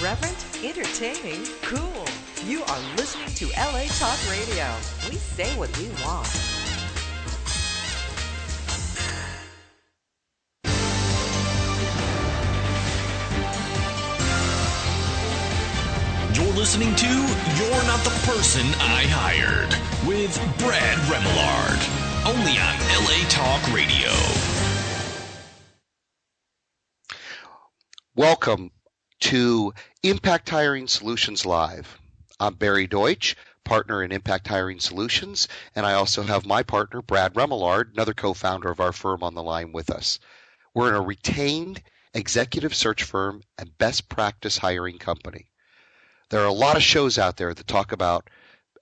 Irreverent, entertaining, cool. You are listening to LA Talk Radio. We say what we want. You're listening to You're Not the Person I Hired with Brad Remillard. Only on LA Talk Radio. Welcome to Impact Hiring Solutions Live. I'm Barry Deutsch, partner in Impact Hiring Solutions, and I also have my partner, Brad Remillard, another co founder of our firm, on the line with us. We're a retained executive search firm and best practice hiring company. There are a lot of shows out there that talk about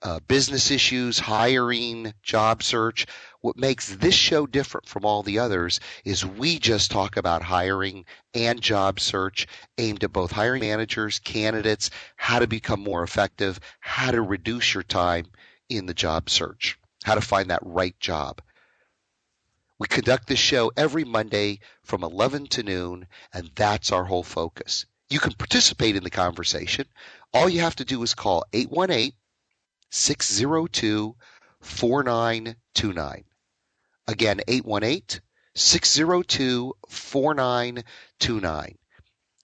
uh, business issues, hiring, job search. What makes this show different from all the others is we just talk about hiring and job search aimed at both hiring managers, candidates, how to become more effective, how to reduce your time in the job search, how to find that right job. We conduct this show every Monday from 11 to noon, and that's our whole focus. You can participate in the conversation. All you have to do is call 818 602 4929. Again, 818 602 4929.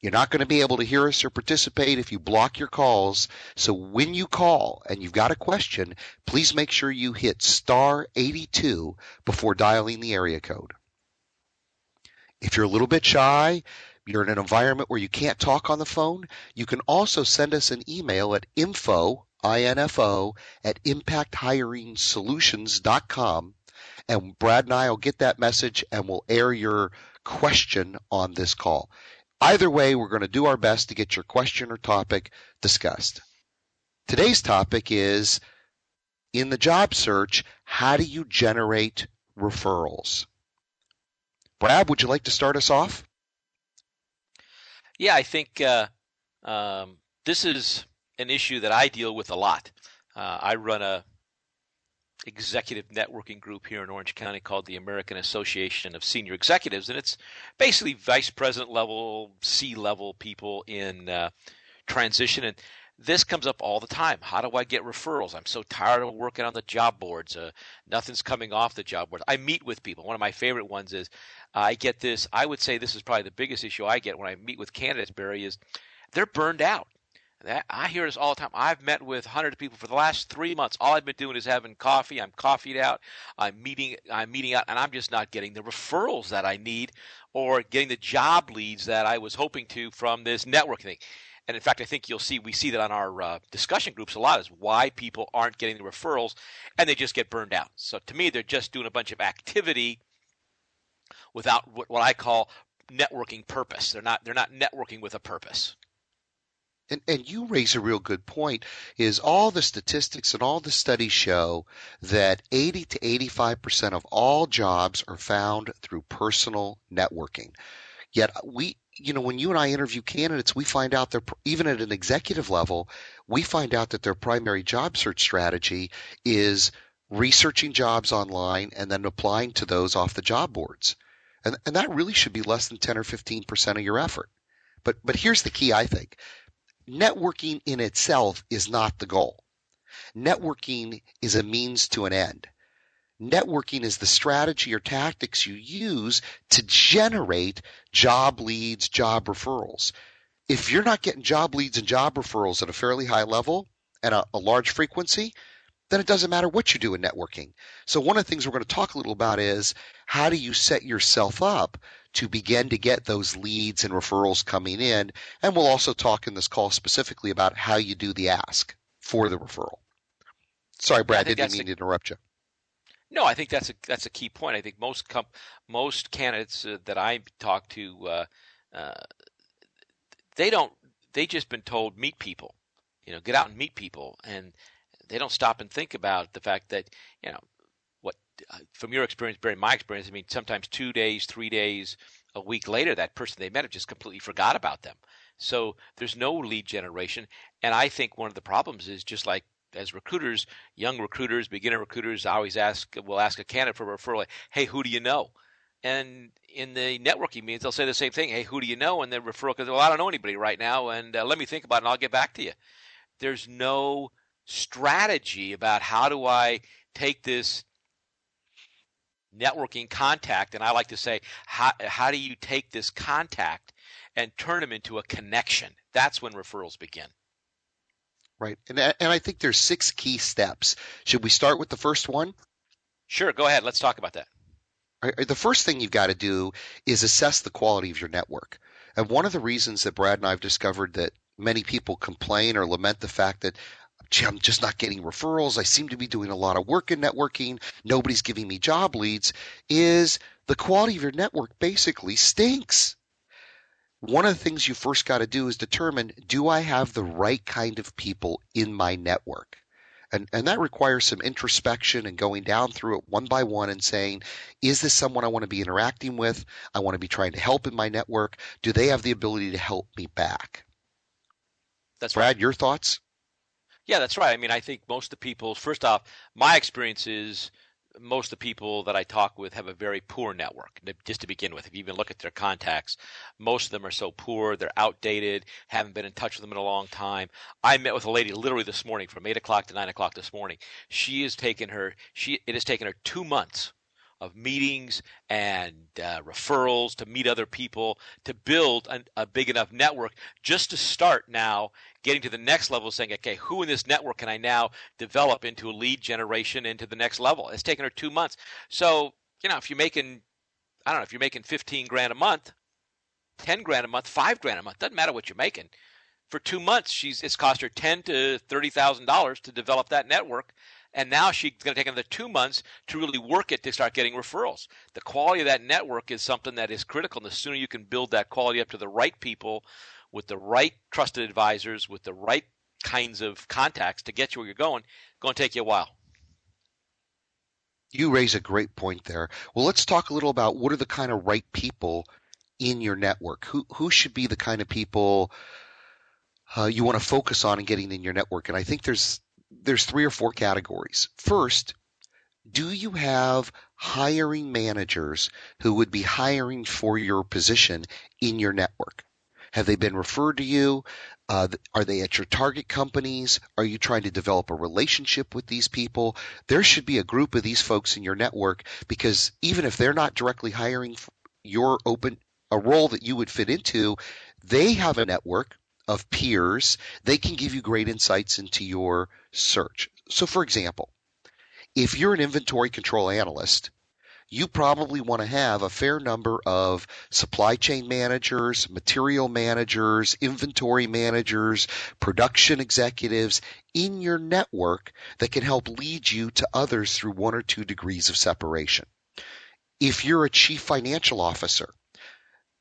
You're not going to be able to hear us or participate if you block your calls. So when you call and you've got a question, please make sure you hit star 82 before dialing the area code. If you're a little bit shy, you're in an environment where you can't talk on the phone, you can also send us an email at info, info, at impacthiringsolutions.com. And Brad and I will get that message and we'll air your question on this call. Either way, we're going to do our best to get your question or topic discussed. Today's topic is in the job search, how do you generate referrals? Brad, would you like to start us off? Yeah, I think uh, um, this is an issue that I deal with a lot. Uh, I run a executive networking group here in Orange County called the American Association of Senior Executives, and it's basically vice president level, C level people in uh, transition. And this comes up all the time. How do I get referrals? I'm so tired of working on the job boards. Uh, nothing's coming off the job boards. I meet with people. One of my favorite ones is I get this. I would say this is probably the biggest issue I get when I meet with candidates. Barry is they're burned out. I hear this all the time. I've met with hundreds of people for the last three months. All I've been doing is having coffee. I'm coffeeed out. I'm meeting. I'm meeting out, and I'm just not getting the referrals that I need, or getting the job leads that I was hoping to from this networking thing. And in fact, I think you'll see we see that on our uh, discussion groups a lot is why people aren't getting the referrals, and they just get burned out. So to me, they're just doing a bunch of activity without what, what I call networking purpose. They're not they're not networking with a purpose. And, and you raise a real good point is all the statistics and all the studies show that 80 to 85% of all jobs are found through personal networking. Yet we, you know, when you and I interview candidates, we find out they're, even at an executive level, we find out that their primary job search strategy is researching jobs online and then applying to those off the job boards. And, and that really should be less than 10 or 15% of your effort. But, but here's the key, I think networking in itself is not the goal. Networking is a means to an end. Networking is the strategy or tactics you use to generate job leads, job referrals. If you're not getting job leads and job referrals at a fairly high level and a, a large frequency, then it doesn't matter what you do in networking. So one of the things we're going to talk a little about is how do you set yourself up to begin to get those leads and referrals coming in. And we'll also talk in this call specifically about how you do the ask for the referral. Sorry, Brad, didn't mean a, to interrupt you. No, I think that's a that's a key point. I think most comp, most candidates uh, that I talk to, uh, uh, they don't. They just been told meet people, you know, get out and meet people, and they don't stop and think about the fact that you know from your experience, Barry, my experience, I mean, sometimes two days, three days, a week later, that person they met have just completely forgot about them. So there's no lead generation. And I think one of the problems is just like as recruiters, young recruiters, beginner recruiters always ask, will ask a candidate for a referral, hey, who do you know? and in the networking meetings, they'll say the same thing. Hey, who do you know? And then referral because well, I don't know anybody right now, and uh, let me think about it, and I'll get back to you. There's no strategy about how do I take this networking contact, and I like to say, how how do you take this contact and turn them into a connection? That's when referrals begin. Right, and and I think there's six key steps. Should we start with the first one? Sure, go ahead. Let's talk about that the first thing you've got to do is assess the quality of your network. And one of the reasons that Brad and I have discovered that many people complain or lament the fact that gee, I'm just not getting referrals. I seem to be doing a lot of work in networking. Nobody's giving me job leads. Is the quality of your network basically stinks. One of the things you first got to do is determine do I have the right kind of people in my network? And, and that requires some introspection and going down through it one by one and saying, is this someone I want to be interacting with? I want to be trying to help in my network. Do they have the ability to help me back? That's Brad, right. your thoughts? Yeah, that's right. I mean, I think most of the people, first off, my experience is most of the people that I talk with have a very poor network, just to begin with. If you even look at their contacts, most of them are so poor, they're outdated, haven't been in touch with them in a long time. I met with a lady literally this morning from 8 o'clock to 9 o'clock this morning. She has taken her, she, it has taken her two months of meetings and uh, referrals to meet other people to build a, a big enough network just to start now getting to the next level saying okay who in this network can i now develop into a lead generation into the next level? It's taken her two months. So you know if you're making i don't know if you're making 15 grand a month 10 grand a month 5 grand a month doesn't matter what you're making. For two months she's it's cost her 10 to 30 thousand dollars to develop that network and now she's going to take another two months to really work it to start getting referrals. The quality of that network is something that is critical. And the sooner you can build that quality up to the right people with the right trusted advisors, with the right kinds of contacts to get you where you're going, going to take you a while. You raise a great point there. Well, let's talk a little about what are the kind of right people in your network. Who who should be the kind of people uh, you want to focus on and getting in your network? And I think there's there's three or four categories. First, do you have hiring managers who would be hiring for your position in your network? Have they been referred to you? Uh, are they at your target companies? Are you trying to develop a relationship with these people? There should be a group of these folks in your network because even if they're not directly hiring your open a role that you would fit into, they have a network of peers, they can give you great insights into your search. So, for example, if you're an inventory control analyst, you probably want to have a fair number of supply chain managers, material managers, inventory managers, production executives in your network that can help lead you to others through one or two degrees of separation. If you're a chief financial officer,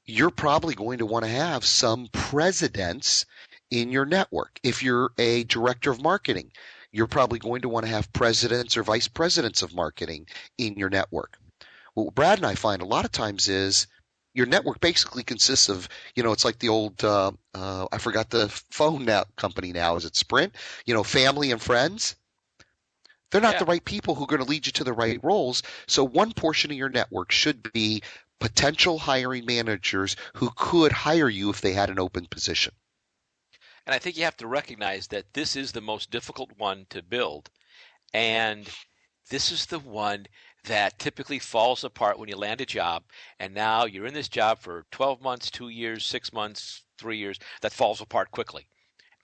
you're probably going to want to have some presidents in your network. If you're a director of marketing, you're probably going to want to have presidents or vice presidents of marketing in your network. What Brad and I find a lot of times is your network basically consists of, you know, it's like the old, uh, uh, I forgot the phone now, company now. Is it Sprint? You know, family and friends. They're not Yeah. the right people who are going to lead you to the right roles. So one portion of your network should be potential hiring managers who could hire you if they had an open position. And I think you have to recognize that this is the most difficult one to build. And this is the one that typically falls apart when you land a job. And now you're in this job for 12 months, two years, six months, three years. That falls apart quickly.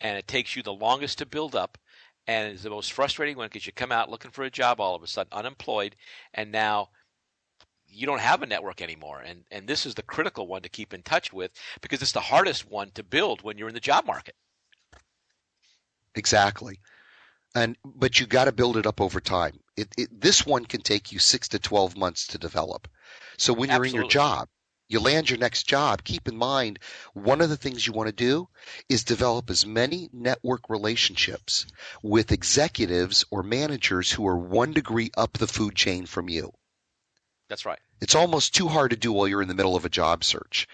And it takes you the longest to build up. And it's the most frustrating one because you come out looking for a job all of a sudden, unemployed. And now you don't have a network anymore. And, and this is the critical one to keep in touch with because it's the hardest one to build when you're in the job market. Exactly. And but you got to build it up over time. It, it this one can take you 6 to 12 months to develop. So when you're in your job, you land your next job, keep in mind one of the things you want to do is develop as many network relationships with executives or managers who are 1 degree up the food chain from you. That's right. It's almost too hard to do while you're in the middle of a job search.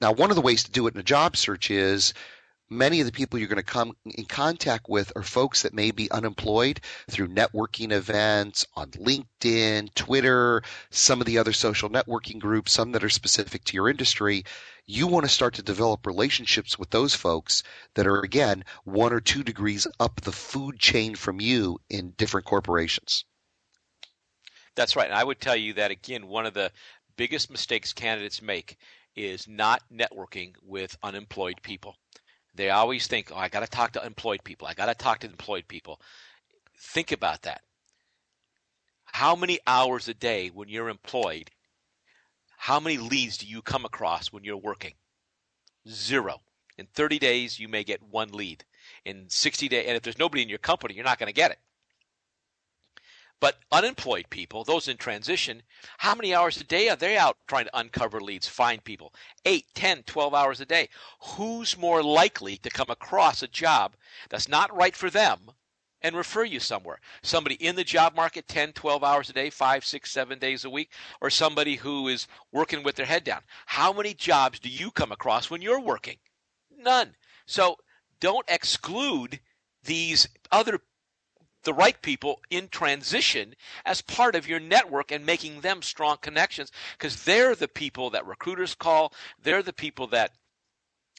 Now, one of the ways to do it in a job search is many of the people you're going to come in contact with are folks that may be unemployed through networking events on LinkedIn, Twitter, some of the other social networking groups, some that are specific to your industry. You want to start to develop relationships with those folks that are, again, one or two degrees up the food chain from you in different corporations. That's right. And I would tell you that, again, one of the biggest mistakes candidates make is not networking with unemployed people. They always think, oh, I got to talk to employed people. I got to talk to employed people. Think about that. How many hours a day when you're employed, how many leads do you come across when you're working? Zero. In 30 days, you may get one lead. In 60 days, and if there's nobody in your company, you're not going to get it. But unemployed people, those in transition, how many hours a day are they out trying to uncover leads, find people? 8, 10, 12 hours a day. Who's more likely to come across a job that's not right for them and refer you somewhere? Somebody in the job market 10, 12 hours a day, five, six, seven days a week, or somebody who is working with their head down? How many jobs do you come across when you're working? None. So don't exclude these other the right people in transition as part of your network and making them strong connections because they're the people that recruiters call. They're the people that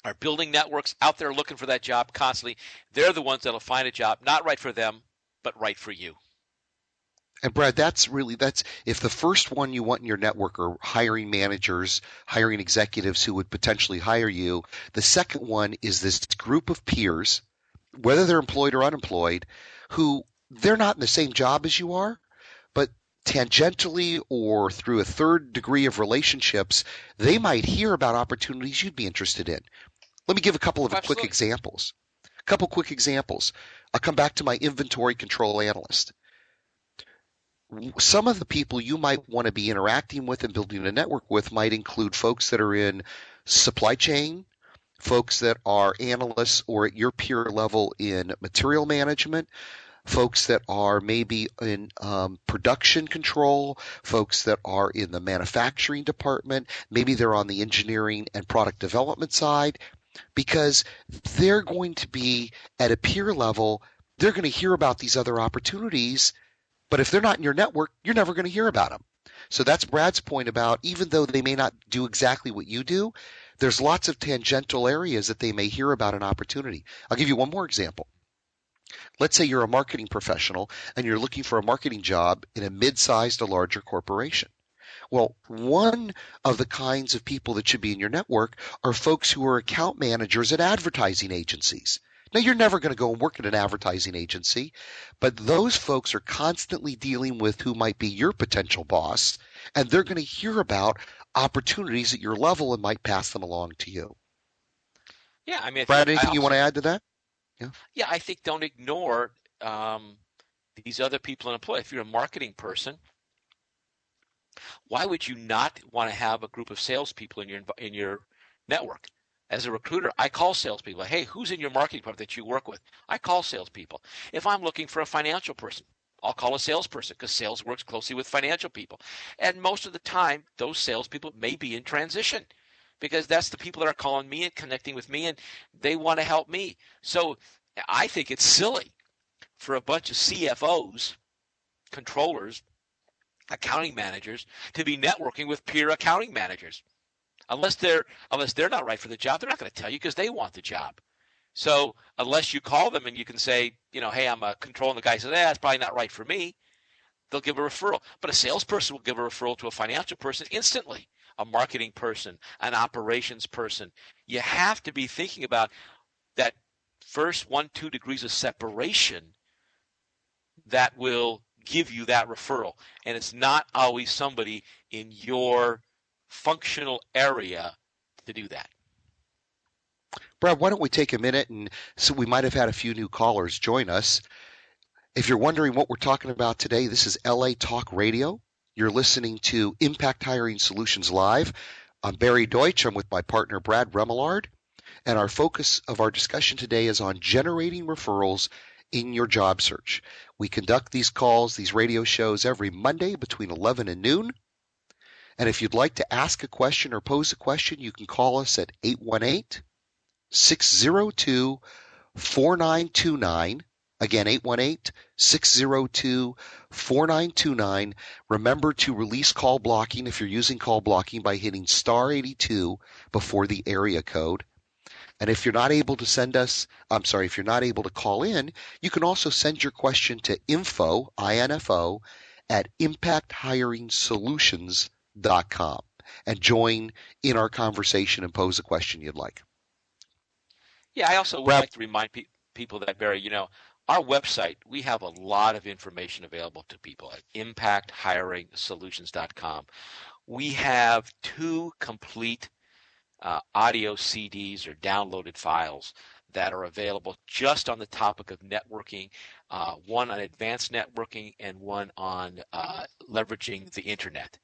are building networks out there looking for that job constantly. They're the ones that'll find a job not right for them, but right for you. And Brad, that's really that's if the first one you want in your network are hiring managers, hiring executives who would potentially hire you. The second one is this group of peers, whether they're employed or unemployed, who they're not in the same job as you are, but tangentially or through a third degree of relationships, they might hear about opportunities you'd be interested in. Let me give a couple of Absolutely. quick examples. A couple quick examples. I'll come back to my inventory control analyst. Some of the people you might want to be interacting with and building a network with might include folks that are in supply chain, folks that are analysts or at your peer level in material management, folks that are maybe in um, production control, folks that are in the manufacturing department, maybe they're on the engineering and product development side, because they're going to be at a peer level, they're going to hear about these other opportunities, but if they're not in your network, you're never going to hear about them. So that's Brad's point about even though they may not do exactly what you do, there's lots of tangential areas that they may hear about an opportunity. I'll give you one more example. Let's say you're a marketing professional and you're looking for a marketing job in a mid-sized or larger corporation. Well, one of the kinds of people that should be in your network are folks who are account managers at advertising agencies. Now, you're never going to go and work at an advertising agency, but those folks are constantly dealing with who might be your potential boss, and they're going to hear about opportunities at your level and might pass them along to you. Yeah, I mean, I Brad, think I anything you want to add to that? Yeah, Yeah, I think don't ignore um, these other people in employ. If you're a marketing person, why would you not want to have a group of salespeople in your in your network? As a recruiter, I call salespeople. Hey, who's in your marketing department that you work with? I call salespeople. If I'm looking for a financial person, I'll call a salesperson because sales works closely with financial people. And most of the time, those salespeople may be in transition because that's the people that are calling me and connecting with me and they want to help me. So I think it's silly for a bunch of CFOs, controllers, accounting managers to be networking with peer accounting managers. Unless they're unless they're not right for the job, they're not going to tell you because they want the job. So unless you call them and you can say, you know, hey, I'm a control, and the guy says, eh, that's probably not right for me, they'll give a referral. But a salesperson will give a referral to a financial person instantly, a marketing person, an operations person. You have to be thinking about that first one, two degrees of separation that will give you that referral. And it's not always somebody in your functional area to do that. Brad, why don't we take a minute and so we might have had a few new callers join us. If you're wondering what we're talking about today, this is LA Talk Radio. You're listening to Impact Hiring Solutions Live. I'm Barry Deutsch. I'm with my partner Brad Remillard. And our focus of our discussion today is on generating referrals in your job search. We conduct these calls, these radio shows every Monday between 11 and noon. And if you'd like to ask a question or pose a question, you can call us at 818 602 4929. Again, 818 602 4929. Remember to release call blocking if you're using call blocking by hitting star 82 before the area code. And if you're not able to send us, I'm sorry, if you're not able to call in, you can also send your question to info, I-N-F-O, at impacthiringsolutions.com and join in our conversation and pose a question you'd like. Yeah, I also would like to remind pe- people that, Barry, you know, our website, we have a lot of information available to people at impacthiringsolutions.com. We have two complete uh, audio CDs or downloaded files that are available just on the topic of networking, uh, one on advanced networking and one on uh, leveraging the internet.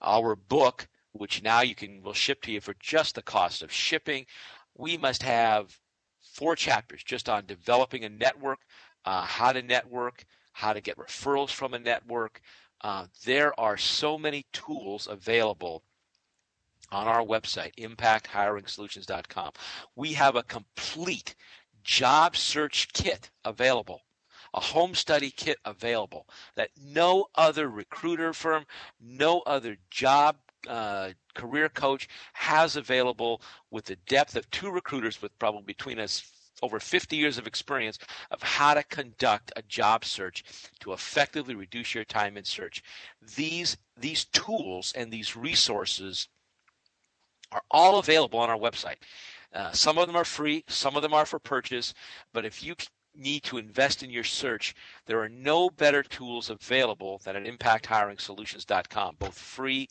Our book, which now you can will ship to you for just the cost of shipping, we must have four chapters just on developing a network, uh, how to network, how to get referrals from a network. Uh, there are so many tools available on our website, impacthiringsolutions.com. We have a complete job search kit available, a home study kit available that no other recruiter firm, no other job uh, career coach has available with the depth of two recruiters with probably between us over 50 years of experience of how to conduct a job search to effectively reduce your time in search. These these tools and these resources are all available on our website. Uh, some of them are free, some of them are for purchase, but if you need to invest in your search, there are no better tools available than at impacthiringsolutions.com, both free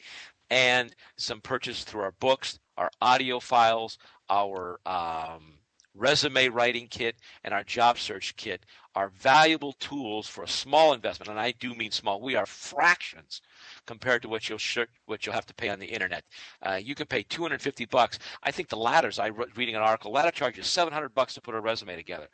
and some purchase through our books, our audio files, our um, resume writing kit, and our job search kit are valuable tools for a small investment. And I do mean small. We are fractions compared to what you'll what you'll have to pay on the internet. Uh, you can pay 250 bucks. I think the ladders. I was reading an article. Ladder charges 700 bucks to put a resume together.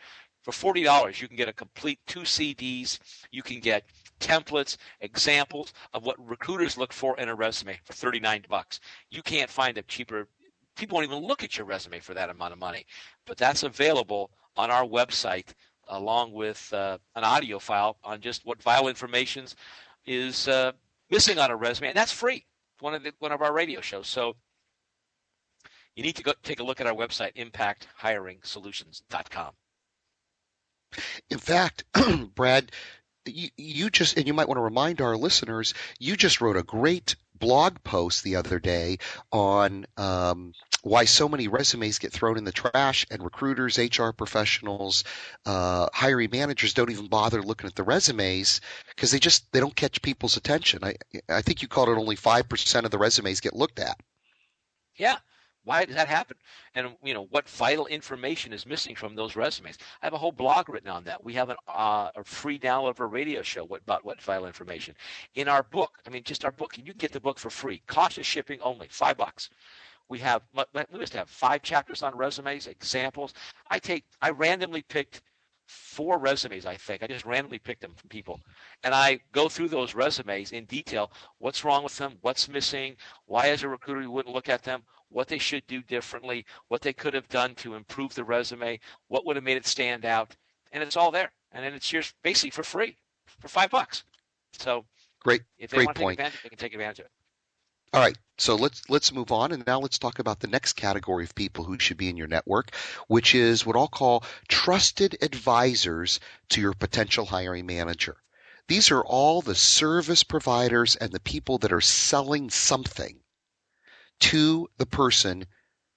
For forty dollars, you can get a complete two CDs. You can get templates, examples of what recruiters look for in a resume for 39 bucks. You can't find a cheaper. People won't even look at your resume for that amount of money, but that's available on our website along with uh, an audio file on just what vital information is uh, missing on a resume, and that's free. One of the, one of our radio shows. So you need to go take a look at our website, impacthiringsolutions.com. In fact, Brad, you, you just and you might want to remind our listeners, you just wrote a great blog post the other day on um, why so many resumes get thrown in the trash and recruiters, HR professionals, uh, hiring managers don't even bother looking at the resumes because they just they don't catch people's attention. I I think you called it only five percent of the resumes get looked at. Yeah. Why does that happen? And you know what vital information is missing from those resumes? I have a whole blog written on that. We have an, uh, a free download of a radio show about what vital information. In our book, I mean, just our book, and you can get the book for free. Cost of shipping only, five bucks. We have we must have five chapters on resumes, examples. I take I randomly picked four resumes, I think. I just randomly picked them from people. And I go through those resumes in detail. What's wrong with them? What's missing? Why, as a recruiter, you wouldn't look at them? What they should do differently? What they could have done to improve the resume? What would have made it stand out? And it's all there. And then it's yours basically for free, for five bucks. So great, if they great want to point. take advantage, they can take advantage of it. All right, so let's let's move on, and now let's talk about the next category of people who should be in your network, which is what I'll call trusted advisors to your potential hiring manager. These are all the service providers and the people that are selling something to the person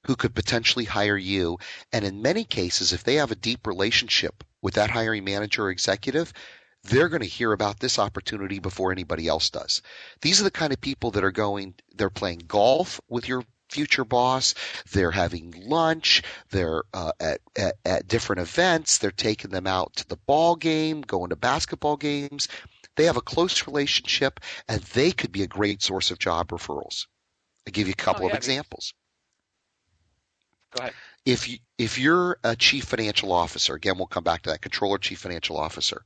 who could potentially hire you. And in many cases, if they have a deep relationship with that hiring manager or executive, they're going to hear about this opportunity before anybody else does. These are the kind of people that are going, they're playing golf with your future boss. They're having lunch. They're uh, at, at, at different events. They're taking them out to the ball game, going to basketball games. They have a close relationship, and they could be a great source of job referrals. I'll give you a couple Oh, yeah, of examples. Go ahead. If you if you're a chief financial officer, again, we'll come back to that controller, chief financial officer.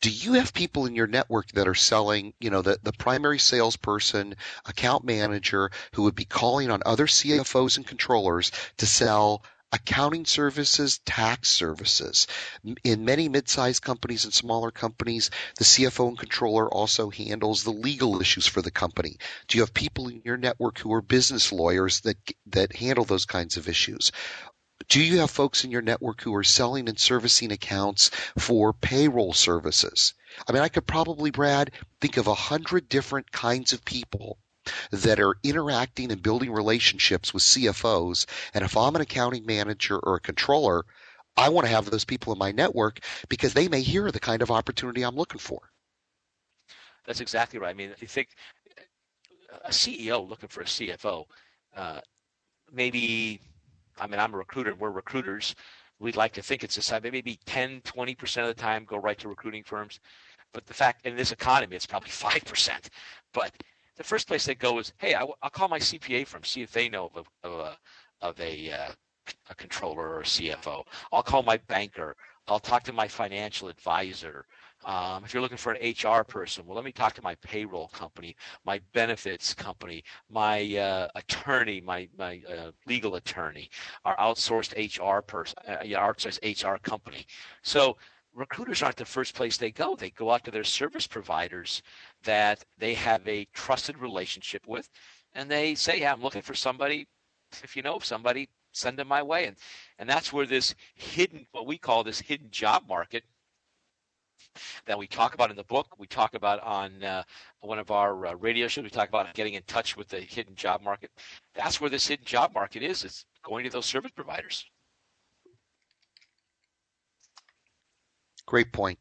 Do you have people in your network that are selling, you know, the, the primary salesperson, account manager who would be calling on other CFOs and controllers to sell accounting services, tax services. In many mid-sized companies and smaller companies, the CFO and controller also handles the legal issues for the company. Do you have people in your network who are business lawyers that that handle those kinds of issues? Do you have folks in your network who are selling and servicing accounts for payroll services? I mean, I could probably, Brad, think of a hundred different kinds of people that are interacting and building relationships with CFOs. And if I'm an accounting manager or a controller, I want to have those people in my network because they may hear the kind of opportunity I'm looking for. That's exactly right. I mean, if you think a CEO looking for a CFO, uh, maybe, I mean, I'm a recruiter, we're recruiters. We'd like to think it's a side, maybe 10, 20% of the time go right to recruiting firms. But the fact in this economy, it's probably 5%. But the first place they go is, hey, I, will call my CPA firm, see if they know of a, of a, of a, uh, a controller or a CFO. I'll call my banker. I'll talk to my financial advisor. Um, if you're looking for an HR person, well, let me talk to my payroll company, my benefits company, my uh, attorney, my my uh, legal attorney, our outsourced HR person, uh, outsourced HR company. So recruiters aren't the first place they go. They go out to their service providers that they have a trusted relationship with, and they say, "Yeah, I'm looking for somebody. If you know of somebody, send them my way." And and that's where this hidden, what we call this hidden job market, that we talk about in the book, we talk about on uh, one of our uh, radio shows. We talk about getting in touch with the hidden job market. That's where this hidden job market is. It's going to those service providers. Great point.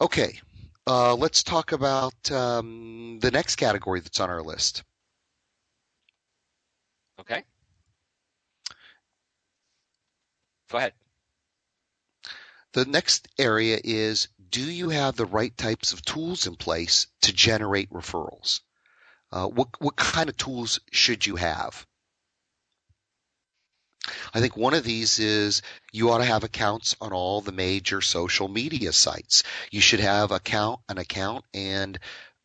Okay, uh, let's talk about um, the next category that's on our list. Okay. Go ahead. The next area is do you have the right types of tools in place to generate referrals? Uh, what, what kind of tools should you have? I think one of these is you ought to have accounts on all the major social media sites. You should have account an account and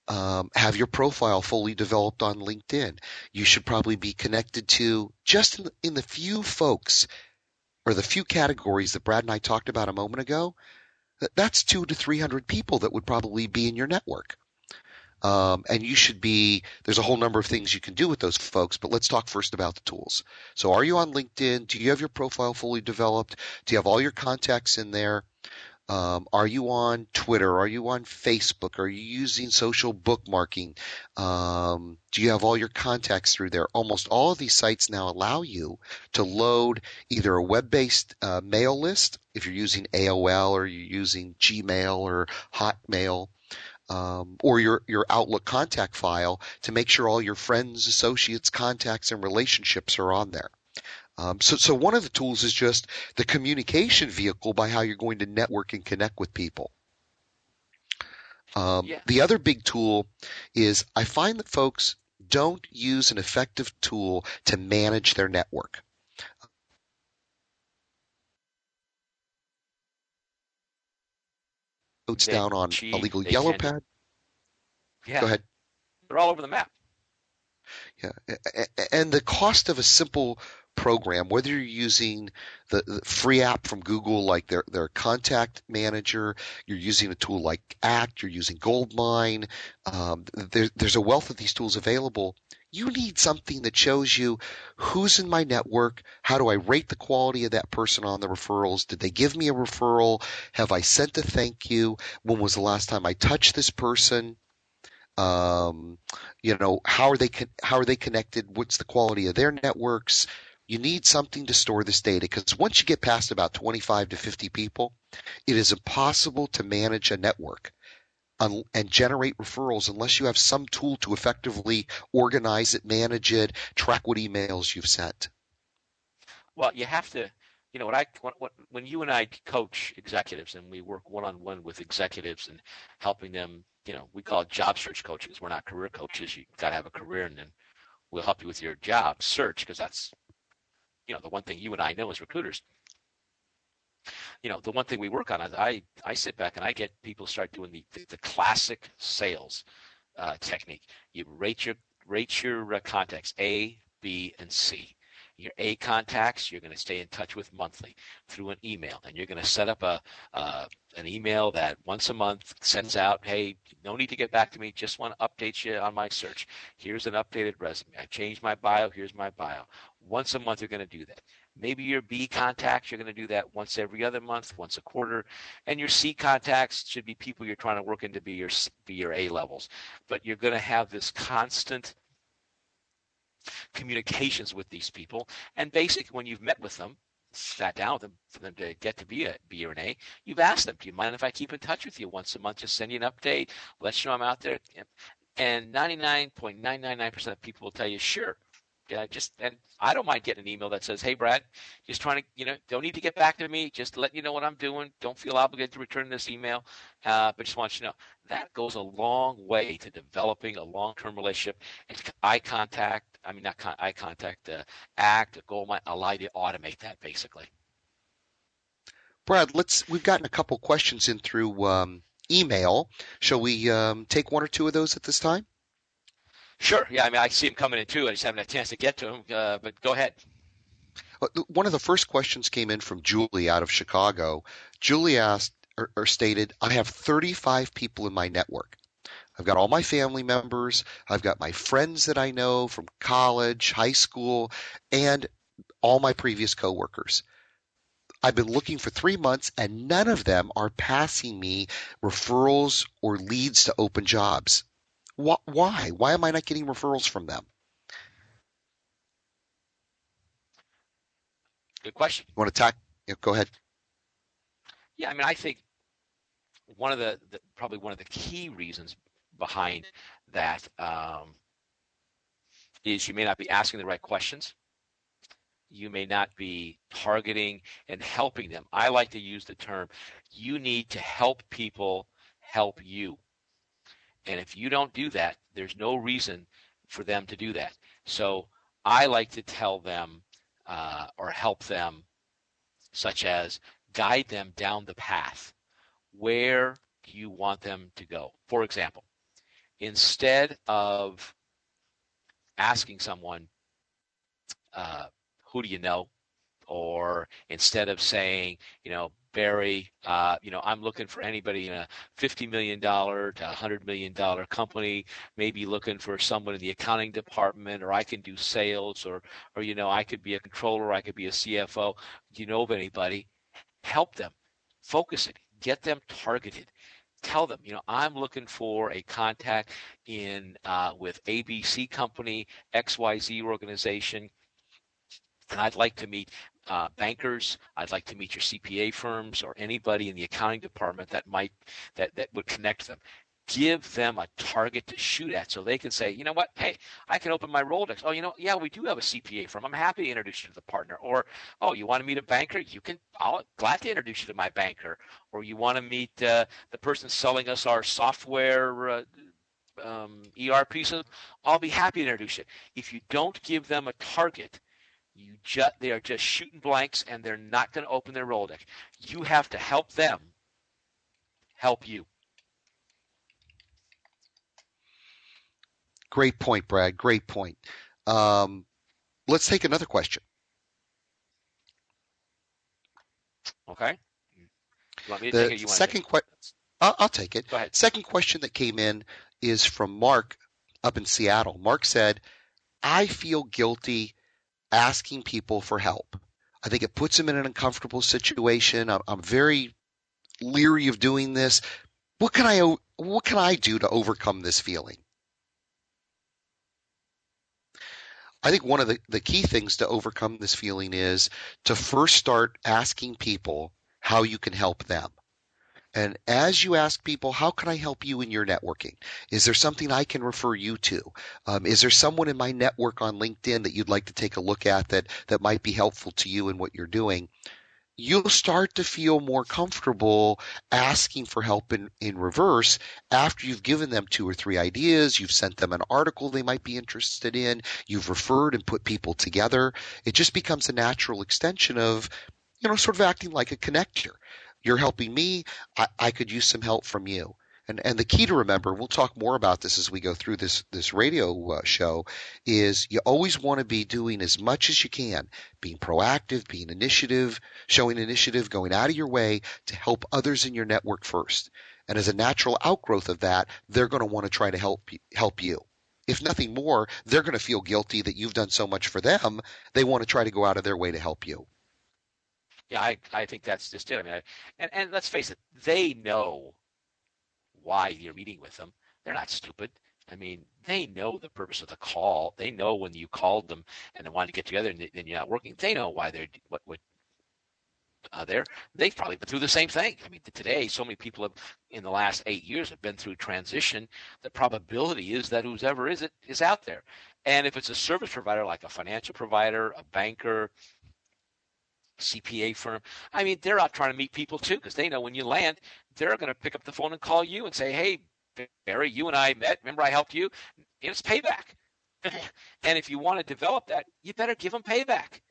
um, have your profile fully developed on LinkedIn. You should probably be connected to just in in the few folks or the few categories that Brad and I talked about a moment ago. That's two to three hundred people that would probably be in your network. Um, and you should be, there's a whole number of things you can do with those folks, but let's talk first about the tools. So are you on LinkedIn? Do you have your profile fully developed? Do you have all your contacts in there? Um, are you on Twitter? Are you on Facebook? Are you using social bookmarking? Um, do you have all your contacts through there? Almost all of these sites now allow you to load either a web-based uh, mail list if you're using AOL or you're using Gmail or Hotmail um, or your, your Outlook contact file to make sure all your friends, associates, contacts, and relationships are on there. Um, so, so one of the tools is just the communication vehicle by how you're going to network and connect with people. Um, yeah. The other big tool is I find that folks don't use an effective tool to manage their network. notes they down on cheat, a legal yellow can. pad. Yeah. Go ahead. They're all over the map. Yeah. And the cost of a simple program, whether you're using the, the, free app from Google, like their, their contact manager, you're using a tool like Act, you're using Goldmine, um, there, there's a wealth of these tools available you need something that shows you who's in my network. How do I rate the quality of that person on the referrals? Did they give me a referral? Have I sent a thank you? When was the last time I touched this person? Um, you know, how are they, how are they connected? What's the quality of their networks? You need something to store this data because once you get past about 25 to 50 people, it is impossible to manage a network and generate referrals unless you have some tool to effectively organize it, manage it, track what emails you've sent. Well, you have to, you know, when I when, you and I coach executives and we work one on one with executives and helping them, you know, we call it job search coaches. We're not career coaches. You got to have a career, and then we'll help you with your job search because that's, you know, the one thing you and I know as recruiters you know, the one thing we work on is I, I sit back and I get people start doing the, the, the classic sales uh, technique. You rate your rate your uh, contacts A, B, and C. Your A contacts, you're going to stay in touch with monthly through an email, and you're going to set up a uh, an email that once a month sends out, hey, no need to get back to me, just want to update you on my search. Here's an updated resume. I changed my bio, here's my bio. Once a month, you're going to do that. Maybe your B contacts, you're going to do that once every other month, once a quarter. And your C contacts should be people you're trying to work into be your, be your A levels. But you're going to have this constant communications with these people. And basically, when you've met with them, sat down with them for them to get to be a B or an A, you've asked them, do you mind if I keep in touch with you once a month? Just send you an update, let you know I'm out there. And 99.999% of people will tell you, sure. Yeah, just and I don't mind getting an email that says, "Hey, Brad, just trying to, you know, don't need to get back to me. Just let you know what I'm doing. Don't feel obligated to return this email, uh, but just want you to know." That goes a long way to developing a long-term relationship eye contact. I mean, not con- eye contact. Uh, act, a goal might allow you to automate that basically. Brad, let's. We've gotten a couple questions in through um, email. Shall we um, take one or two of those at this time? Sure. Yeah. I mean, I see him coming in too. I just haven't had a chance to get to him. Uh, but go ahead. One of the first questions came in from Julie out of Chicago. Julie asked or, or stated, "I have 35 people in my network. I've got all my family members. I've got my friends that I know from college, high school, and all my previous coworkers. I've been looking for three months and none of them are passing me referrals or leads to open jobs. Why? Why am I not getting referrals from them? Good question. You want to talk? Yeah, go ahead. Yeah, I mean, I think one of the, the probably one of the key reasons behind that um, is you may not be asking the right questions. You may not be targeting and helping them. I like to use the term you need to help people help you. And if you don't do that, there's no reason for them to do that. So I like to tell them uh, or help them, such as guide them down the path. Where you want them to go? For example, instead of asking someone, uh, who do you know? Or instead of saying, you know, Barry, uh, you know, I'm looking for anybody in a $50 million to $100 million company, maybe looking for someone in the accounting department, or I can do sales, or, or, you know, I could be a controller, I could be a CFO. Do you know of anybody? Help them, focus it, get them targeted. Tell them, you know, I'm looking for a contact in uh, with ABC company, XYZ organization, and I'd like to meet uh, bankers. I'd like to meet your CPA firms or anybody in the accounting department that might that that would connect them. Give them a target to shoot at, so they can say, you know what, hey, I can open my Rolodex. Oh, you know, yeah, we do have a CPA firm. I'm happy to introduce you to the partner. Or, oh, you want to meet a banker? You can. I'll glad to introduce you to my banker. Or you want to meet uh, the person selling us our software. Uh, um, ERP system, I'll be happy to introduce you. If you don't give them a target, you just they are just shooting blanks and they're not going to open their Rolodex. You have to help them help you. Great point, Brad. Great point. Um, let's take another question. Okay. the second question. I'll, I'll take it. Go ahead. Second question that came in is from Mark up in Seattle. Mark said, "I feel guilty asking people for help. I think it puts them in an uncomfortable situation. I'm, I'm very leery of doing this. What can I what can I do to overcome this feeling? I think one of the, the key things to overcome this feeling is to first start asking people how you can help them. And as you ask people, how can I help you in your networking? Is there something I can refer you to? Um, is there someone in my network on LinkedIn that you'd like to take a look at that, that might be helpful to you in what you're doing? You'll start to feel more comfortable asking for help in, in reverse after you've given them two or three ideas, you've sent them an article they might be interested in, you've referred and put people together. It just becomes a natural extension of, you know, sort of acting like a connector you're helping me. I, I could use some help from you. And, and the key to remember, we'll talk more about this as we go through this, this radio uh, show, is you always want to be doing as much as you can, being proactive, being initiative, showing initiative, going out of your way to help others in your network first. And as a natural outgrowth of that, they're going to want to try to help, help you. If nothing more, they're going to feel guilty that you've done so much for them. They want to try to go out of their way to help you. Yeah, I, I think that's just it. I mean, I, and, and let's face it, they know why you're meeting with them. They're not stupid. I mean, they know the purpose of the call. They know when you called them and they wanted to get together and then you're not working. They know why they're what what uh, there. They've probably been through the same thing. I mean, today so many people have in the last eight years have been through transition. The probability is that whoever is it is out there. And if it's a service provider like a financial provider, a banker, CPA firm. I mean, they're out trying to meet people too because they know when you land, they're going to pick up the phone and call you and say, "Hey, Barry, you and I met. Remember I helped you? It's payback." and if you want to develop that, you better give them payback.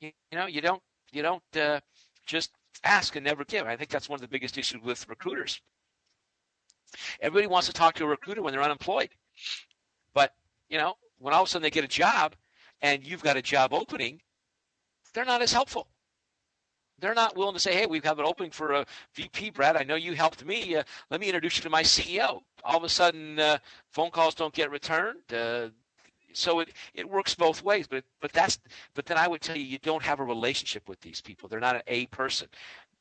You, you know, you don't you don't uh, just ask and never give. I think that's one of the biggest issues with recruiters. Everybody wants to talk to a recruiter when they're unemployed, but you know, when all of a sudden they get a job and you've got a job opening, they're not as helpful they're not willing to say, "Hey, we have an opening for a VP, Brad. I know you helped me. Uh, let me introduce you to my CEO." All of a sudden, uh, phone calls don't get returned. Uh, so it, it works both ways, but but that's but then I would tell you you don't have a relationship with these people. They're not an A person.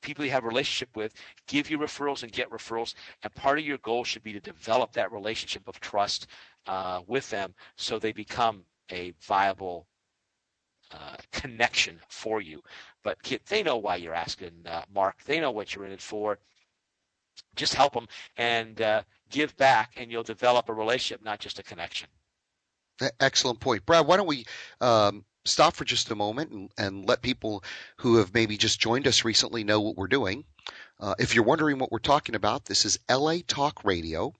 People you have a relationship with give you referrals and get referrals, and part of your goal should be to develop that relationship of trust uh, with them so they become a viable uh, connection for you. But kid, they know why you're asking, uh, Mark. They know what you're in it for. Just help them and uh, give back, and you'll develop a relationship, not just a connection. Excellent point, Brad. Why don't we um, stop for just a moment and, and, let people who have maybe just joined us recently know what we're doing? Uh, if you're wondering what we're talking about, this is LA Talk Radio,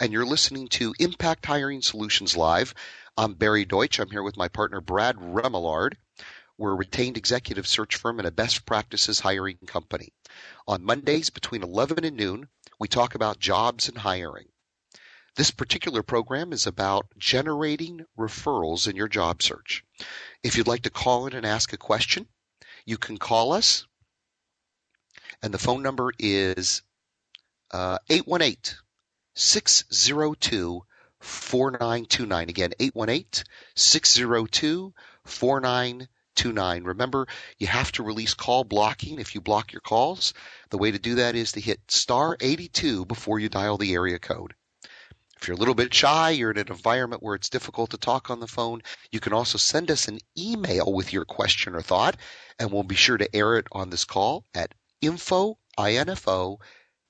and you're listening to Impact Hiring Solutions Live. I'm Barry Deutsch. I'm here with my partner Brad Remillard. We're a retained executive search firm and a best practices hiring company. On Mondays between 11 and noon, we talk about jobs and hiring. This particular program is about generating referrals in your job search. If you'd like to call in and ask a question, you can call us. And the phone number is uh, 818 602 4929. Again, 818 602 4929. Remember, you have to release call blocking if you block your calls. The way to do that is to hit star 82 before you dial the area code. If you're a little bit shy, you're in an environment where it's difficult to talk on the phone, you can also send us an email with your question or thought, and we'll be sure to air it on this call at info, info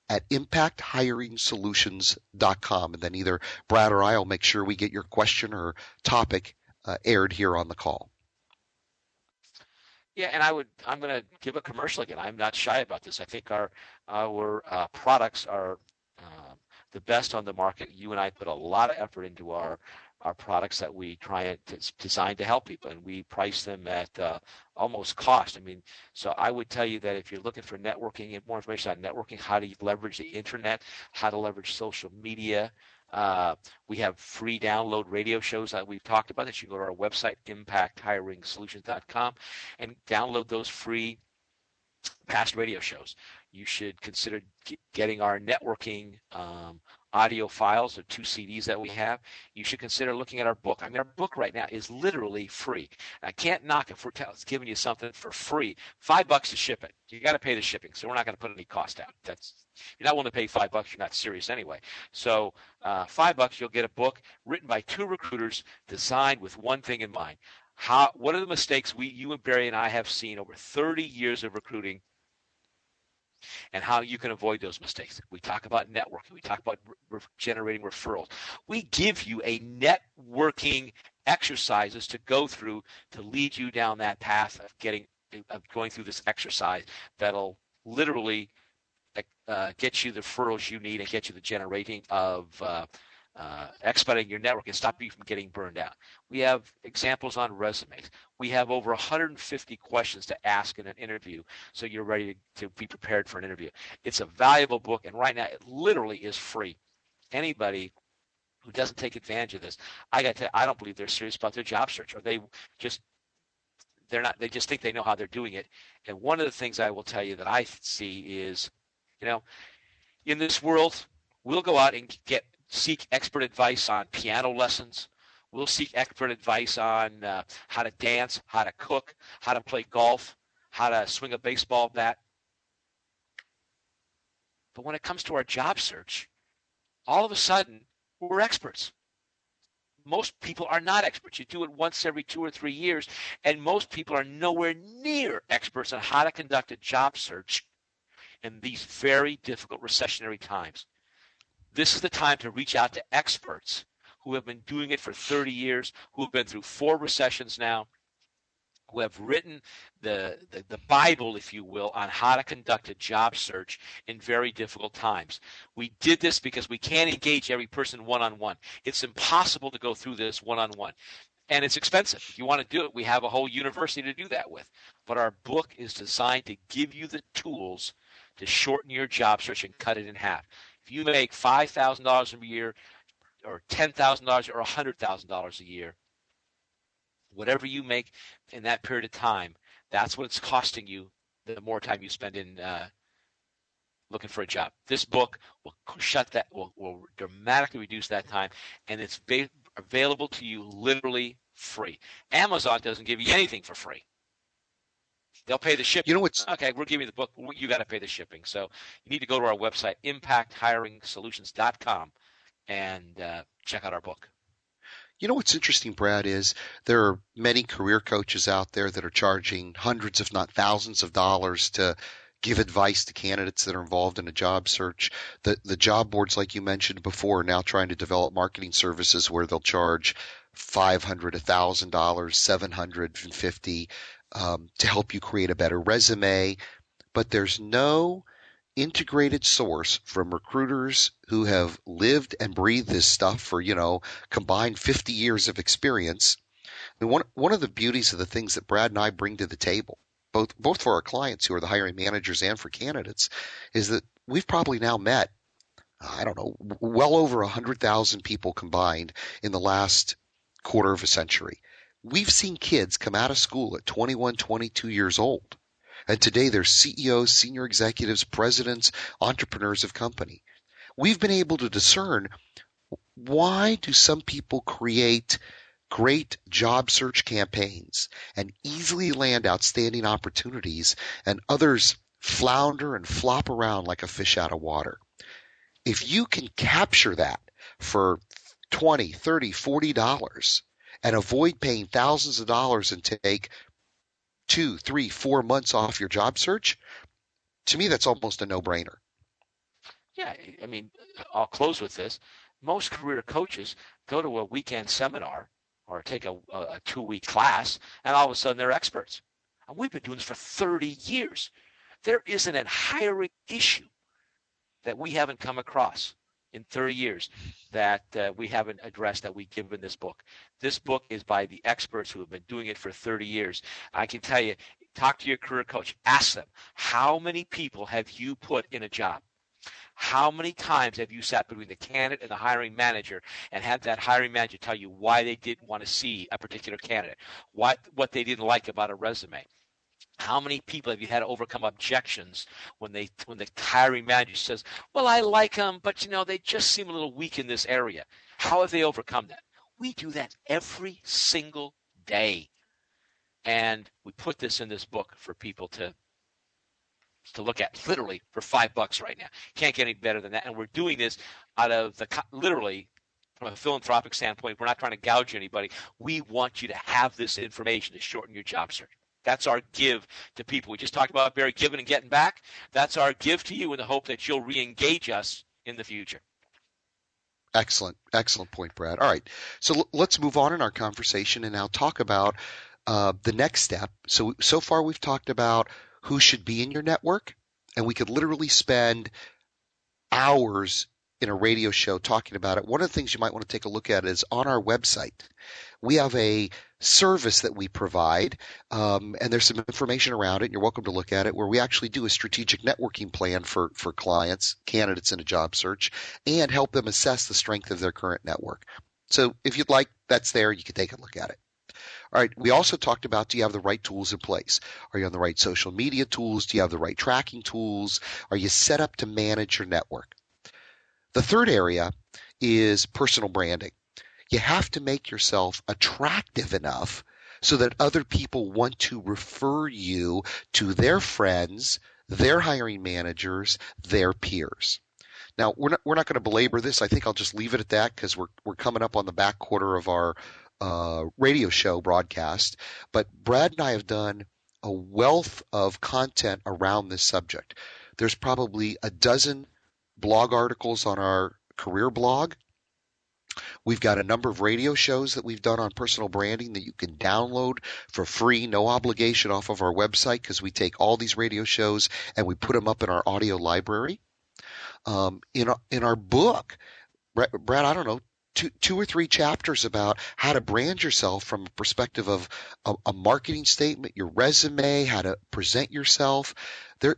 at impacthiringsolutions.com. And then either Brad or I will make sure we get your question or topic uh, aired here on the call. Yeah, and I would I'm going to give a commercial again. I'm not shy about this. I think our our uh, products are uh, the best on the market. You and I put a lot of effort into our our products that we try and it's designed to help people and we price them at uh, almost cost. I mean so i would tell you that if you're looking for networking and more information on networking how to leverage the internet how to leverage social media uh, we have free download radio shows that we've talked about that you can go to our website impacthiringsolutions.com and download those free past radio shows. You should consider getting our networking um, audio files or two CDs that we have, you should consider looking at our book. I mean, our book right now is literally free. I can't knock it for giving you something for free. Five bucks to ship it. You got to pay the shipping, so we're not going to put any cost out. That's you're not willing to pay five bucks. You're not serious anyway. So uh, five bucks, you'll get a book written by two recruiters, designed with one thing in mind. How, what are the mistakes we, you and Barry and I have seen over 30 years of recruiting and how you can avoid those mistakes. We talk about networking. We talk about re- generating referrals. We give you a networking exercises to go through to lead you down that path of getting of going through this exercise that'll literally uh, get you the referrals you need and get you the generating of uh, uh, expediting your network and stop you from getting burned out. We have examples on resumes. We have over 150 questions to ask in an interview so you're ready to, to be prepared for an interview. It's a valuable book, and right now it literally is free. Anybody who doesn't take advantage of this, I got to, I don't believe they're serious about their job search, or they just they're not. They just think they know how they're doing it. And one of the things I will tell you that I see is, you know, in this world, we'll go out and get seek expert advice on piano lessons. We'll seek expert advice on uh, how to dance, how to cook, how to play golf, how to swing a baseball bat. But when it comes to our job search, all of a sudden, we're experts. Most people are not experts. You do it once every two or three years, and most people are nowhere near experts on how to conduct a job search in these very difficult recessionary times. This is the time to reach out to experts who have been doing it for 30 years, who have been through four recessions now, who have written the, the, the, Bible, if you will, on how to conduct a job search in very difficult times. We did this because we can't engage every person one on one. It's impossible to go through this one on one. And it's expensive. If you want to do it, we have a whole university to do that with. But our book is designed to give you the tools to shorten your job search and cut it in half. If you make $5,000 a year, or $10,000 or a $100,000 a year, whatever you make in that period of time, that's what it's costing you the more time you spend in uh, looking for a job. This book will shut that, will, will dramatically reduce that time, and it's ba- available to you literally free. Amazon doesn't give you anything for free. They'll pay the shipping. You know what's okay? We're giving you the book. You got to pay the shipping. So you need to go to our website, impacthiringsolutions.com, and uh, check out our book. You know what's interesting, Brad, is there are many career coaches out there that are charging hundreds, if not thousands, of dollars to give advice to candidates that are involved in a job search. The the job boards, like you mentioned before, are now trying to develop marketing services where they'll charge five hundred, a thousand dollars, seven hundred and fifty um, to help you create a better resume. But there's no integrated source from recruiters who have lived and breathed this stuff for, you know, combined 50 years of experience. One, one of the beauties of the things that Brad and I bring to the table, both, both for our clients who are the hiring managers and for candidates, is that we've probably now met, I don't know, well over 100,000 people combined in the last quarter of a century. We've seen kids come out of school at 21, 22 years old and today they're CEOs, senior executives, presidents, entrepreneurs of company. We've been able to discern why do some people create great job search campaigns and easily land outstanding opportunities and others flounder and flop around like a fish out of water. If you can capture that for 20, 30, 40 dollars and avoid paying thousands of dollars and take two, three, four months off your job search, to me, that's almost a no brainer. Yeah, I mean, I'll close with this. Most career coaches go to a weekend seminar or take a, a two week class, and all of a sudden they're experts. And we've been doing this for 30 years. There isn't a hiring issue that we haven't come across in 30 years that uh, we haven't addressed that we give in this book. This book is by the experts who have been doing it for 30 years. I can tell you, talk to your career coach, ask them, how many people have you put in a job? How many times have you sat between the candidate and the hiring manager and had that hiring manager tell you why they didn't want to see a particular candidate, what what they didn't like about a resume? How many people have you had to overcome objections when they when the hiring manager says, "Well, I like them, but you know they just seem a little weak in this area." How have they overcome that? We do that every single day, and we put this in this book for people to to look at literally for five bucks right now. Can't get any better than that, and we're doing this out of the literally from a philanthropic standpoint. We're not trying to gouge anybody. We want you to have this information to shorten your job search. That's our give to people. We just talked about Barry giving and getting back. That's our give to you in the hope that you'll re-engage us in the future. Excellent, excellent point, Brad. All right, so l- let's move on in our conversation and now talk about uh, the next step. So so far we've talked about who should be in your network, and we could literally spend hours in a radio show talking about it. One of the things you might want to take a look at is on our website. We have a service that we provide, um, and there's some information around it. And you're welcome to look at it, where we actually do a strategic networking plan for for clients, candidates in a job search, and help them assess the strength of their current network. So if you'd like, that's there. You can take a look at it. All right. We also talked about do you have the right tools in place? Are you on the right social media tools? Do you have the right tracking tools? Are you set up to manage your network? The third area is personal branding. You have to make yourself attractive enough so that other people want to refer you to their friends, their hiring managers, their peers. Now we're not we're not going to belabor this. I think I'll just leave it at that because we're we're coming up on the back quarter of our uh, radio show broadcast. But Brad and I have done a wealth of content around this subject. There's probably a dozen blog articles on our career blog. We've got a number of radio shows that we've done on personal branding that you can download for free, no obligation off of our website because we take all these radio shows and we put them up in our audio library. Um, in, in our book, Brad, I don't know, two, two or three chapters about how to brand yourself from a perspective of a, a marketing statement, your resume, how to present yourself. There,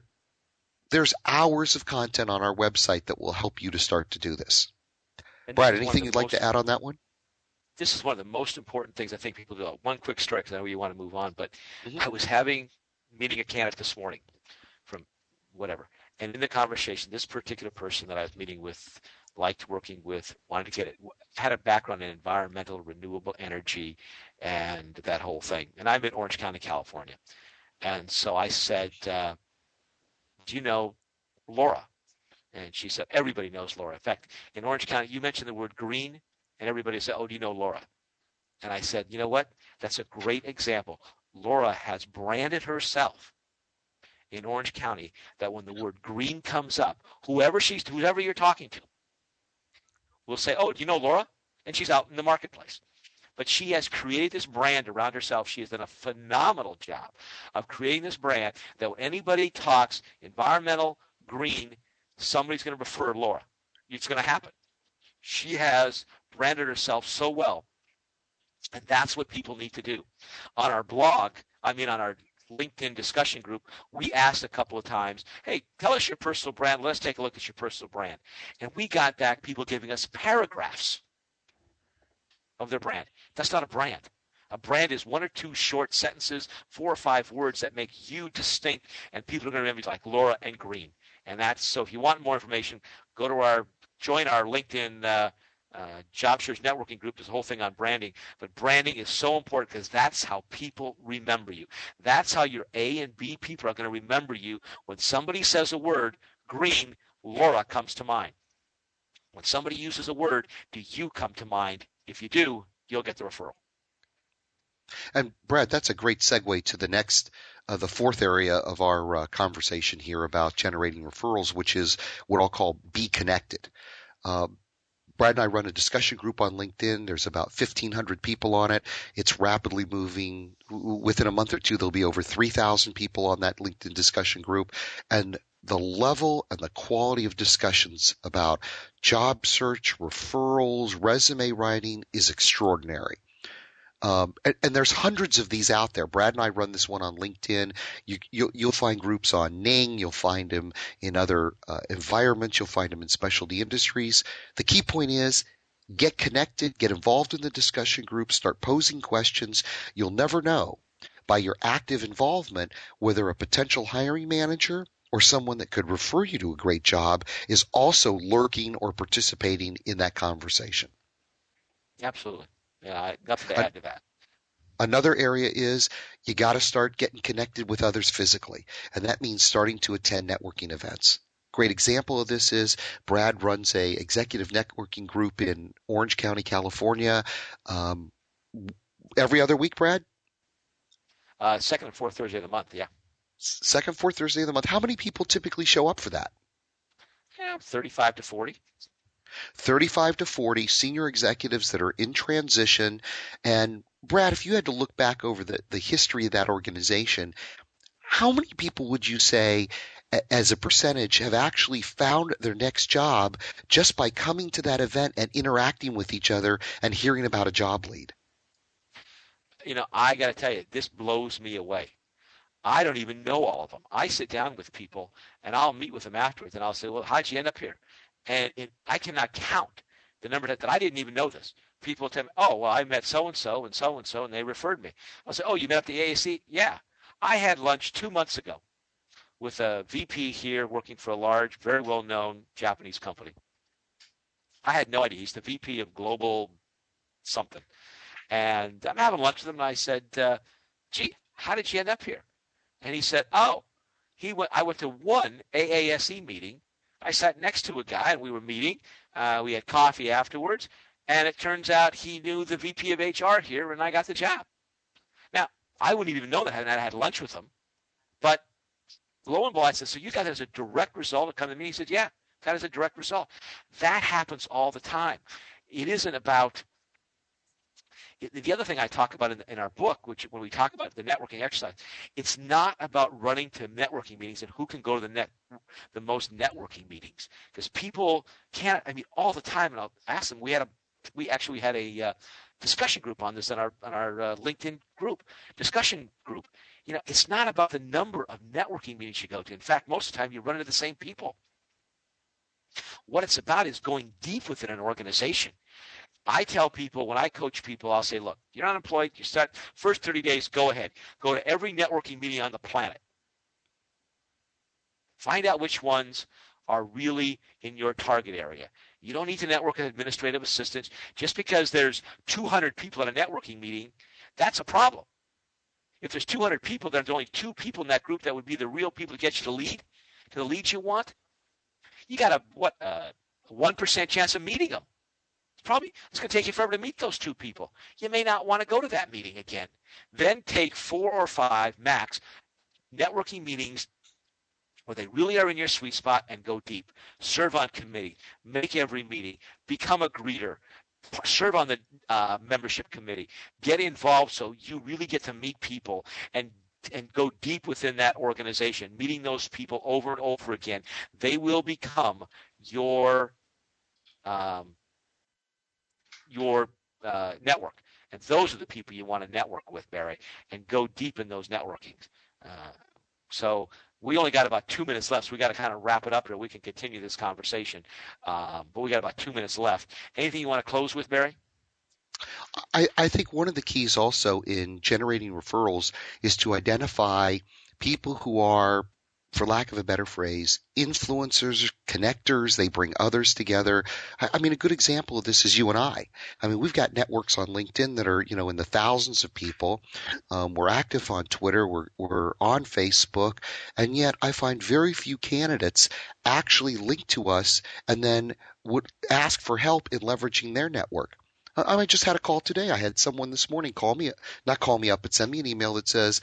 there's hours of content on our website that will help you to start to do this. And Brad, anything you'd like to add on that one? This is one of the most important things I think people do. One quick story, because I know you want to move on, but mm-hmm. I was having meeting a candidate this morning from whatever, and in the conversation, this particular person that I was meeting with liked working with, wanted to get it, had a background in environmental renewable energy and that whole thing. And I'm in Orange County, California. And so I said, uh, Do you know Laura? And she said, Everybody knows Laura. In fact, in Orange County, you mentioned the word green, and everybody said, Oh, do you know Laura? And I said, You know what? That's a great example. Laura has branded herself in Orange County that when the word green comes up, whoever she's whoever you're talking to, will say, "Oh, do you know Laura?" And she's out in the marketplace. But she has created this brand around herself. She has done a phenomenal job of creating this brand that when anybody talks environmental, green, somebody's going to refer Laura. It's going to happen. She has branded herself so well. And that's what people need to do. On our blog, I mean, on our LinkedIn discussion group, we asked a couple of times, hey, tell us your personal brand. Let's take a look at your personal brand. And we got back people giving us paragraphs of their brand. That's not a brand. A brand is one or two short sentences, four or five words that make you distinct, and people are going to remember you like Laura and Green. And that's so. If you want more information, go to our join our LinkedIn uh, uh, job search networking group. There's a whole thing on branding, but branding is so important because that's how people remember you. That's how your A and B people are going to remember you. When somebody says a word, green, Laura comes to mind. When somebody uses a word, do you come to mind? If you do, you'll get the referral. And Brad, that's a great segue to the next, uh, the fourth area of our uh, conversation here about generating referrals, which is what I'll call be connected. Uh, Brad and I run a discussion group on LinkedIn. There's about 1,500 people on it. It's rapidly moving. Within a month or two, there'll be over 3,000 people on that LinkedIn discussion group. And the level and the quality of discussions about job search, referrals, resume writing is extraordinary. Um, and, and, there's hundreds of these out there. Brad and I run this one on LinkedIn. You, will you'll find groups on Ning. You'll find them in other uh, environments. You'll find them in specialty industries. The key point is get connected, get involved in the discussion group, start posing questions. You'll never know by your active involvement whether a potential hiring manager or someone that could refer you to a great job is also lurking or participating in that conversation. Absolutely. Yeah, nothing to add to that. Another area is you got to start getting connected with others physically, and that means starting to attend networking events. Great example of this is Brad runs a executive networking group in Orange County, California. Um, every other week, Brad. Uh, second and fourth Thursday of the month, yeah. Second, fourth Thursday of the month. How many people typically show up for that? Yeah, thirty-five to forty. 35 to 40 senior executives that are in transition. And Brad, if you had to look back over the, the history of that organization, how many people would you say as a percentage have actually found their next job just by coming to that event and interacting with each other and hearing about a job lead? You know, I got to tell you, this blows me away. I don't even know all of them. I sit down with people and I'll meet with them afterwards and I'll say, well, how'd you end up here? And it, I cannot count the number that, that I didn't even know this. People tell me, oh, well, I met so and so and so and so, and they referred me. I'll say, oh, you met at the AAC? Yeah. I had lunch two months ago with a VP here working for a large, very well known Japanese company. I had no idea. He's the VP of global something. And I'm having lunch with him, and I said, uh, gee, how did you end up here? And he said, oh, he went, I went to one AASE meeting. I sat next to a guy, and we were meeting. Uh, we had coffee afterwards, and it turns out he knew the VP of HR here, and I got the job. Now, I wouldn't even know that had I had lunch with him. But lo and behold, I said, so you got that as a direct result of coming to me? He said, yeah, that is a direct result. That happens all the time. It isn't about the other thing I talk about in, in, our book, which when we talk about the networking exercise, it's not about running to networking meetings and who can go to the net, the most networking meetings, because people can't. I mean, all the time, and I'll ask them. We had a we actually had a uh, discussion group on this in our on our uh, LinkedIn group discussion group. You know, it's not about the number of networking meetings you go to. In fact, most of the time you run into the same people. What it's about is going deep within an organization. I tell people when I coach people, I'll say, look, you're unemployed. You start first 30 days. Go ahead. Go to every networking meeting on the planet. Find out which ones are really in your target area. You don't need to network with administrative assistants. Just because there's 200 people at a networking meeting, that's a problem. If there's 200 people, there's only two people in that group that would be the real people to get you to lead, to the leads you want. You got a what uh, a one percent chance of meeting them. Probably it's going to take you forever to meet those two people. You may not want to go to that meeting again. Then take four or five max networking meetings where they really are in your sweet spot and go deep. Serve on committee, make every meeting, become a greeter, serve on the uh, membership committee, get involved so you really get to meet people and and go deep within that organization, meeting those people over and over again. They will become your um, your uh, network. And those are the people you want to network with, Barry, and go deep in those networkings. Uh, so we only got about two minutes left, so we got to kind of wrap it up here. We can continue this conversation, um, but we got about two minutes left. Anything you want to close with, Barry? I, I think one of the keys also in generating referrals is to identify people who are for lack of a better phrase, influencers, connectors. They bring others together. I, mean, a good example of this is you and I. I mean, we've got networks on LinkedIn that are, you know, in the thousands of people. Um, we're active on Twitter. We're, we're on Facebook. And yet I find very few candidates actually link to us and then would ask for help in leveraging their network. I just had a call today. I had someone this morning call me, not call me up, but send me an email that says,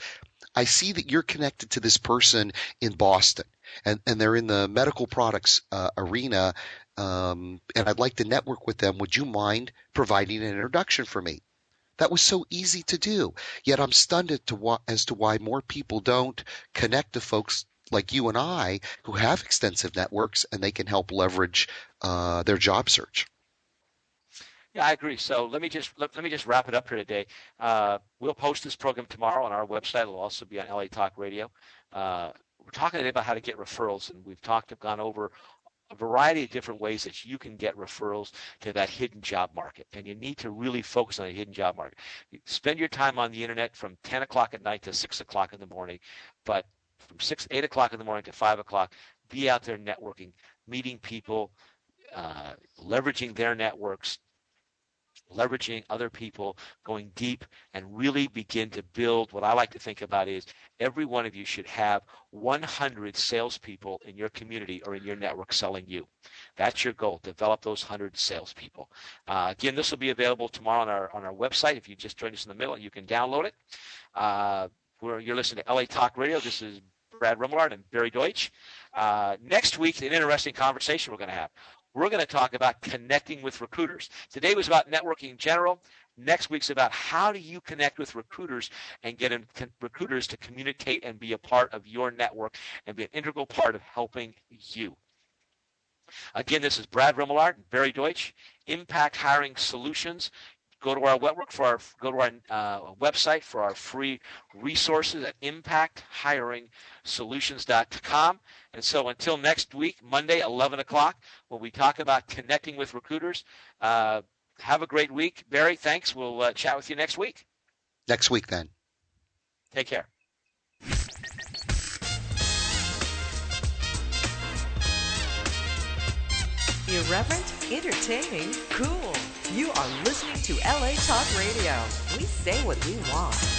I see that you're connected to this person in Boston and, and they're in the medical products uh, arena. Um, and I'd like to network with them. Would you mind providing an introduction for me? That was so easy to do. Yet I'm stunned to, as to why more people don't connect to folks like you and I who have extensive networks and they can help leverage uh, their job search. Yeah, I agree. So let me just let, let me just wrap it up here today. Uh, we'll post this program tomorrow on our website. It'll also be on LA Talk Radio. Uh, we're talking today about how to get referrals, and we've talked have gone over a variety of different ways that you can get referrals to that hidden job market. And you need to really focus on the hidden job market. spend your time on the internet from 10 o'clock at night to 6 o'clock in the morning, but from 6, 8 o'clock in the morning to 5 o'clock, be out there networking, meeting people, uh, leveraging their networks, leveraging other people, going deep, and really begin to build what I like to think about is every one of you should have 100 salespeople in your community or in your network selling you. That's your goal. Develop those 100 salespeople. Uh, again, this will be available tomorrow on our on our website. If you just joined us in the middle, you can download it. Uh, you're listening to LA Talk Radio. This is Brad Remillard and Barry Deutsch. Uh, next week, an interesting conversation we're going to have. We're going to talk about connecting with recruiters. Today was about networking in general. Next week's about how do you connect with recruiters and get in, recruiters to communicate and be a part of your network and be an integral part of helping you. Again, this is Brad Remillard, Barry Deutsch, Impact Hiring Solutions. Go to our network for our go to our uh, website for our free resources at impacthiringsolutions.com. And so until next week, Monday, 11 o'clock, when we talk about connecting with recruiters, uh, have a great week. Barry, thanks. We'll uh, chat with you next week. Next week, then. Take care. Irreverent, entertaining, cool. You are listening to LA Talk Radio. We say what we want.